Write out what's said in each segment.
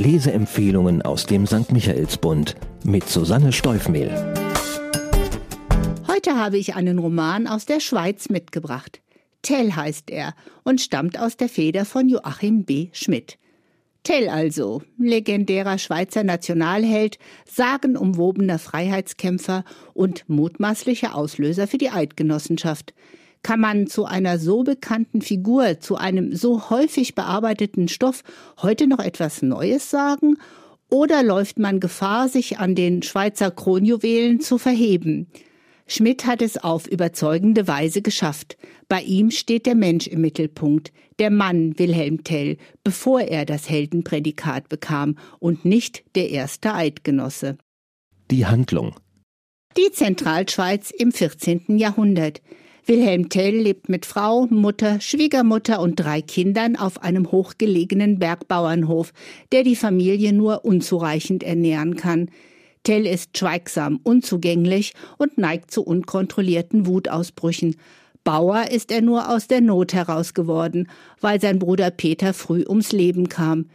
Leseempfehlungen aus dem St. Michaelsbund mit Susanne Steufmehl. Heute habe ich einen Roman aus der Schweiz mitgebracht. Tell heißt er und stammt aus der Feder von Joachim B. Schmidt. Tell also, legendärer Schweizer Nationalheld, sagenumwobener Freiheitskämpfer und mutmaßlicher Auslöser für die Eidgenossenschaft. Kann man zu einer so bekannten Figur, zu einem so häufig bearbeiteten Stoff heute noch etwas Neues sagen? Oder läuft man Gefahr, sich an den Schweizer Kronjuwelen zu verheben? Schmidt hat es auf überzeugende Weise geschafft. Bei ihm steht der Mensch im Mittelpunkt, der Mann Wilhelm Tell, bevor er das Heldenprädikat bekam und nicht der erste Eidgenosse. Die Handlung. Die Zentralschweiz im 14. Jahrhundert. Wilhelm Tell lebt mit Frau, Mutter, Schwiegermutter und drei Kindern auf einem hochgelegenen Bergbauernhof, der die Familie nur unzureichend ernähren kann. Tell ist schweigsam, unzugänglich und neigt zu unkontrollierten Wutausbrüchen. Bauer ist er nur aus der Not heraus geworden, weil sein Bruder Peter früh ums Leben kam.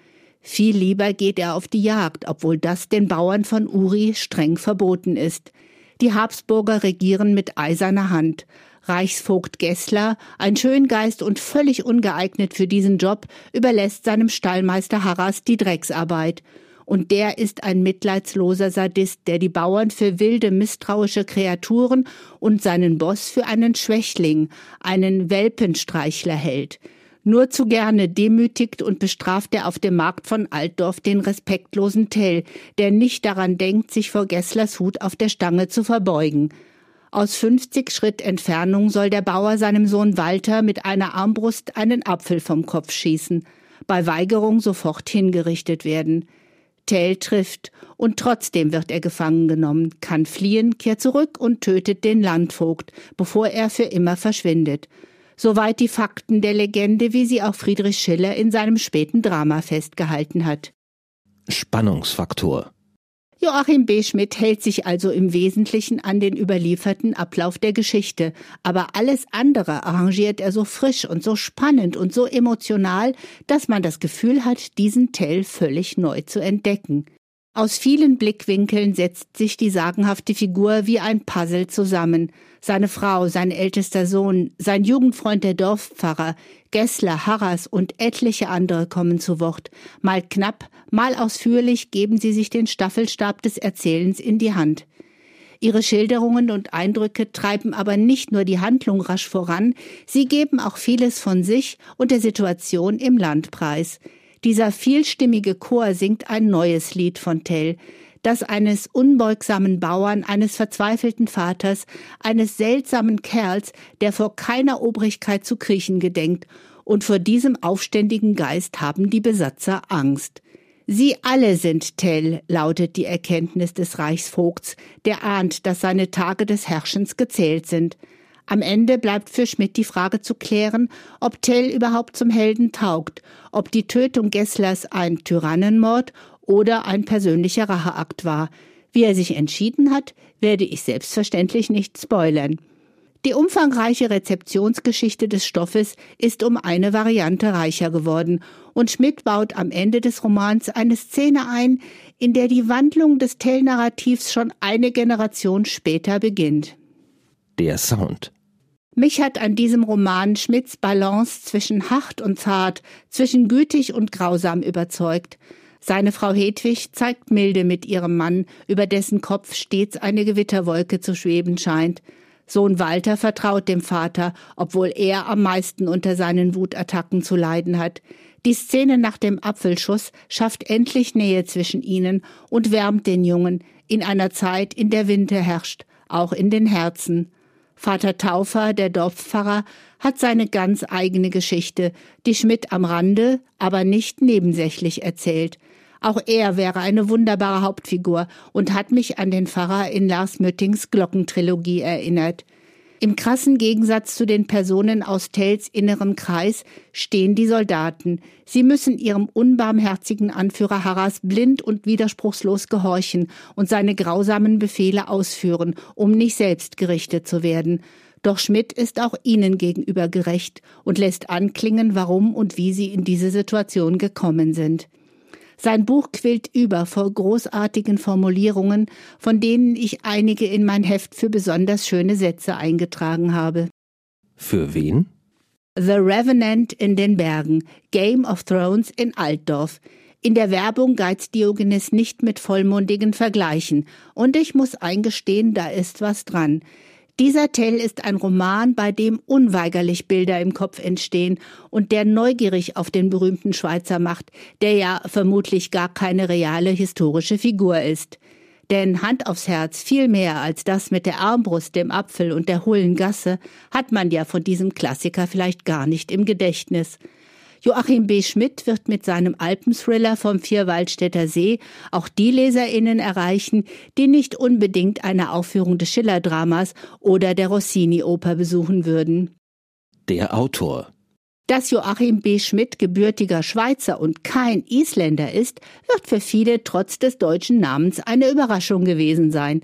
Viel lieber geht er auf die Jagd, obwohl das den Bauern von Uri streng verboten ist. Die Habsburger regieren mit eiserner Hand. Reichsvogt Gessler, ein Schöngeist und völlig ungeeignet für diesen Job, überlässt seinem Stallmeister Harras die Drecksarbeit und der ist ein mitleidsloser Sadist, der die Bauern für wilde, misstrauische Kreaturen und seinen Boss für einen Schwächling, einen Welpenstreichler hält. Nur zu gerne demütigt und bestraft er auf dem Markt von Altdorf den respektlosen Tell, der nicht daran denkt, sich vor Gesslers Hut auf der Stange zu verbeugen. Aus 50 Schritt Entfernung soll der Bauer seinem Sohn Walter mit einer Armbrust einen Apfel vom Kopf schießen, bei Weigerung sofort hingerichtet werden. Tell trifft, und trotzdem wird er gefangen genommen, kann fliehen, kehrt zurück und tötet den Landvogt, bevor er für immer verschwindet. Soweit die Fakten der Legende, wie sie auch Friedrich Schiller in seinem späten Drama festgehalten hat. Spannungsfaktor Joachim B. Schmidt hält sich also im Wesentlichen an den überlieferten Ablauf der Geschichte, aber alles andere arrangiert er so frisch und so spannend und so emotional, dass man das Gefühl hat, diesen Tell völlig neu zu entdecken. Aus vielen Blickwinkeln setzt sich die sagenhafte Figur wie ein Puzzle zusammen. Seine Frau, sein ältester Sohn, sein Jugendfreund der Dorfpfarrer, Gessler, Harras und etliche andere kommen zu Wort. Mal knapp, mal ausführlich geben sie sich den Staffelstab des Erzählens in die Hand. Ihre Schilderungen und Eindrücke treiben aber nicht nur die Handlung rasch voran, sie geben auch vieles von sich und der Situation im Land preis. Dieser vielstimmige Chor singt ein neues Lied von Tell, das eines unbeugsamen Bauern, eines verzweifelten Vaters, eines seltsamen Kerls, der vor keiner Obrigkeit zu kriechen gedenkt, und vor diesem aufständigen Geist haben die Besatzer Angst. Sie alle sind Tell, lautet die Erkenntnis des Reichsvogts, der ahnt, dass seine Tage des Herrschens gezählt sind. Am Ende bleibt für Schmidt die Frage zu klären, ob Tell überhaupt zum Helden taugt, ob die Tötung Gesslers ein Tyrannenmord oder ein persönlicher Racheakt war. Wie er sich entschieden hat, werde ich selbstverständlich nicht spoilern. Die umfangreiche Rezeptionsgeschichte des Stoffes ist um eine Variante reicher geworden und Schmidt baut am Ende des Romans eine Szene ein, in der die Wandlung des Tell-Narrativs schon eine Generation später beginnt. Der Sound. Mich hat an diesem Roman Schmidts Balance zwischen hart und zart, zwischen gütig und grausam überzeugt. Seine Frau Hedwig zeigt Milde mit ihrem Mann, über dessen Kopf stets eine Gewitterwolke zu schweben scheint. Sohn Walter vertraut dem Vater, obwohl er am meisten unter seinen Wutattacken zu leiden hat. Die Szene nach dem Apfelschuss schafft endlich Nähe zwischen ihnen und wärmt den Jungen in einer Zeit, in der Winter herrscht, auch in den Herzen. Vater Taufer, der Dorfpfarrer, hat seine ganz eigene Geschichte, die Schmidt am Rande, aber nicht nebensächlich erzählt. Auch er wäre eine wunderbare Hauptfigur und hat mich an den Pfarrer in Lars Müttings Glockentrilogie erinnert. Im krassen Gegensatz zu den Personen aus Tells innerem Kreis stehen die Soldaten. Sie müssen ihrem unbarmherzigen Anführer Harras blind und widerspruchslos gehorchen und seine grausamen Befehle ausführen, um nicht selbst gerichtet zu werden. Doch Schmidt ist auch ihnen gegenüber gerecht und lässt anklingen, warum und wie sie in diese Situation gekommen sind. Sein Buch quillt über vor großartigen Formulierungen, von denen ich einige in mein Heft für besonders schöne Sätze eingetragen habe. Für wen? The Revenant in den Bergen, Game of Thrones in Altdorf. In der Werbung geizt Diogenes nicht mit vollmundigen Vergleichen, und ich muss eingestehen, da ist was dran. Dieser Tell ist ein Roman, bei dem unweigerlich Bilder im Kopf entstehen und der neugierig auf den berühmten Schweizer macht, der ja vermutlich gar keine reale historische Figur ist. Denn Hand aufs Herz, viel mehr als das mit der Armbrust, dem Apfel und der hohlen Gasse, hat man ja von diesem Klassiker vielleicht gar nicht im Gedächtnis. Joachim B. Schmidt wird mit seinem Alpenthriller vom Vierwaldstätter See auch die LeserInnen erreichen, die nicht unbedingt eine Aufführung des Schiller-Dramas oder der Rossini-Oper besuchen würden. Der Autor dass Joachim B. Schmidt gebürtiger Schweizer und kein Isländer ist, wird für viele trotz des deutschen Namens eine Überraschung gewesen sein.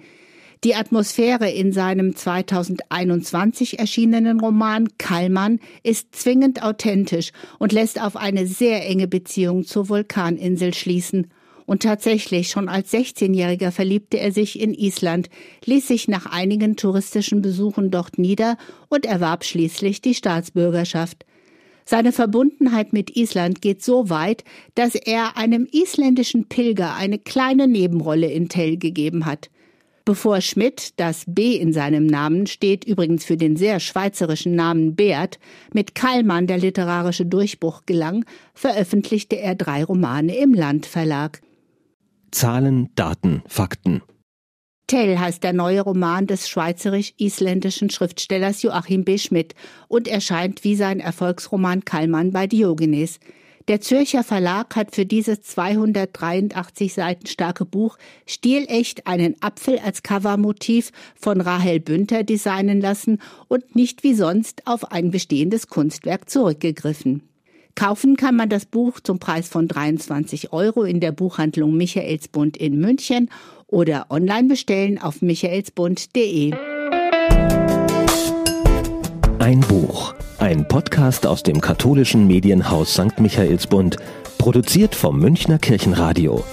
Die Atmosphäre in seinem 2021 erschienenen Roman Kallmann ist zwingend authentisch und lässt auf eine sehr enge Beziehung zur Vulkaninsel schließen. Und tatsächlich, schon als 16-Jähriger verliebte er sich in Island, ließ sich nach einigen touristischen Besuchen dort nieder und erwarb schließlich die Staatsbürgerschaft. Seine Verbundenheit mit Island geht so weit, dass er einem isländischen Pilger eine kleine Nebenrolle in Tell gegeben hat. Bevor Schmidt, das B in seinem Namen steht übrigens für den sehr schweizerischen Namen Beat, mit Kallmann der literarische Durchbruch gelang, veröffentlichte er drei Romane im Landverlag. Zahlen, Daten, Fakten. Tell heißt der neue Roman des schweizerisch-isländischen Schriftstellers Joachim B. Schmidt und erscheint wie sein Erfolgsroman Kallmann bei Diogenes. Der Zürcher Verlag hat für dieses 283 Seiten starke Buch stilecht einen Apfel als Covermotiv von Rahel Bünter designen lassen und nicht wie sonst auf ein bestehendes Kunstwerk zurückgegriffen. Kaufen kann man das Buch zum Preis von 23 Euro in der Buchhandlung Michaelsbund in München oder online bestellen auf michaelsbund.de. Ein Buch. Ein Podcast aus dem katholischen Medienhaus St. Michaelsbund, produziert vom Münchner Kirchenradio.